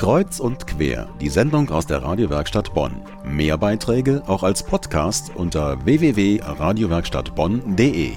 Kreuz und quer, die Sendung aus der Radiowerkstatt Bonn. Mehr Beiträge auch als Podcast unter www.radiowerkstattbonn.de.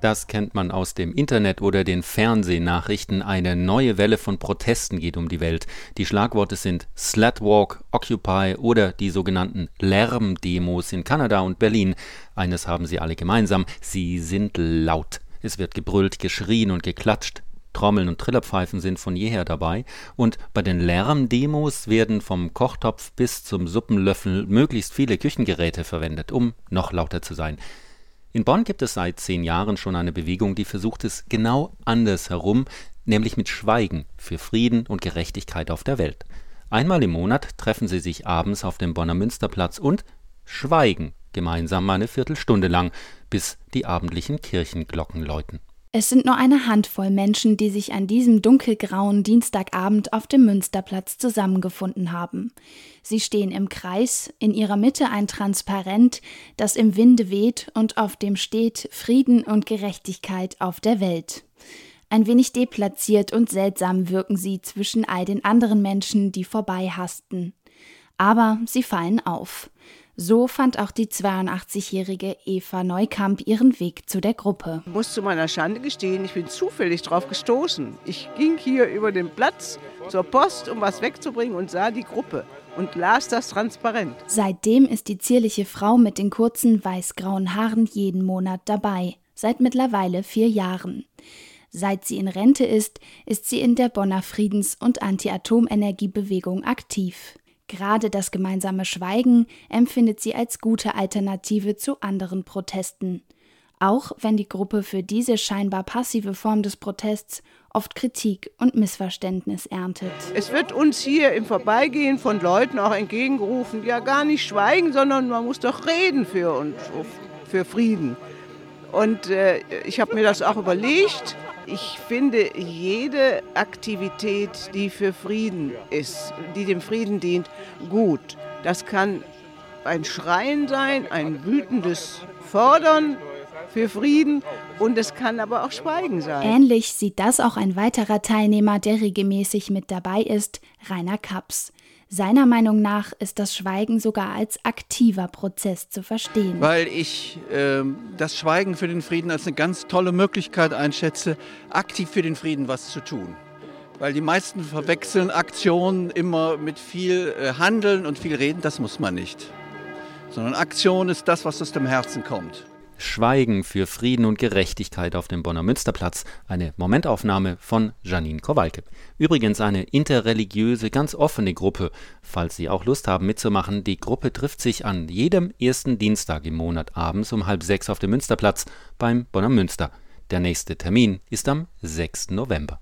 Das kennt man aus dem Internet oder den Fernsehnachrichten. Eine neue Welle von Protesten geht um die Welt. Die Schlagworte sind Slutwalk, Occupy oder die sogenannten Lärmdemos in Kanada und Berlin. Eines haben sie alle gemeinsam, sie sind laut. Es wird gebrüllt, geschrien und geklatscht. Trommeln und Trillerpfeifen sind von jeher dabei, und bei den Lärmdemos werden vom Kochtopf bis zum Suppenlöffel möglichst viele Küchengeräte verwendet, um noch lauter zu sein. In Bonn gibt es seit zehn Jahren schon eine Bewegung, die versucht es genau andersherum, nämlich mit Schweigen für Frieden und Gerechtigkeit auf der Welt. Einmal im Monat treffen sie sich abends auf dem Bonner Münsterplatz und schweigen gemeinsam eine Viertelstunde lang, bis die abendlichen Kirchenglocken läuten. Es sind nur eine Handvoll Menschen, die sich an diesem dunkelgrauen Dienstagabend auf dem Münsterplatz zusammengefunden haben. Sie stehen im Kreis, in ihrer Mitte ein Transparent, das im Winde weht und auf dem steht Frieden und Gerechtigkeit auf der Welt. Ein wenig deplatziert und seltsam wirken sie zwischen all den anderen Menschen, die vorbeihasten. Aber sie fallen auf. So fand auch die 82-jährige Eva Neukamp ihren Weg zu der Gruppe. Ich muss zu meiner Schande gestehen, ich bin zufällig drauf gestoßen. Ich ging hier über den Platz zur Post, um was wegzubringen und sah die Gruppe und las das transparent. Seitdem ist die zierliche Frau mit den kurzen weißgrauen Haaren jeden Monat dabei, seit mittlerweile vier Jahren. Seit sie in Rente ist, ist sie in der Bonner Friedens- und Anti-Atomenergiebewegung aktiv. Gerade das gemeinsame Schweigen empfindet sie als gute Alternative zu anderen Protesten. Auch wenn die Gruppe für diese scheinbar passive Form des Protests oft Kritik und Missverständnis erntet. Es wird uns hier im Vorbeigehen von Leuten auch entgegengerufen, ja gar nicht schweigen, sondern man muss doch reden für uns, für Frieden. Und äh, ich habe mir das auch überlegt ich finde jede Aktivität, die für Frieden ist, die dem Frieden dient, gut. Das kann ein Schreien sein, ein wütendes Fordern für Frieden und es kann aber auch Schweigen sein. Ähnlich sieht das auch ein weiterer Teilnehmer, der regelmäßig mit dabei ist, Rainer Kaps. Seiner Meinung nach ist das Schweigen sogar als aktiver Prozess zu verstehen. Weil ich äh, das Schweigen für den Frieden als eine ganz tolle Möglichkeit einschätze, aktiv für den Frieden was zu tun. Weil die meisten verwechseln Aktionen immer mit viel äh, Handeln und viel Reden, das muss man nicht. Sondern Aktion ist das, was aus dem Herzen kommt. Schweigen für Frieden und Gerechtigkeit auf dem Bonner Münsterplatz, eine Momentaufnahme von Janine Kowalke. Übrigens eine interreligiöse, ganz offene Gruppe. Falls Sie auch Lust haben mitzumachen, die Gruppe trifft sich an jedem ersten Dienstag im Monat abends um halb sechs auf dem Münsterplatz beim Bonner Münster. Der nächste Termin ist am 6. November.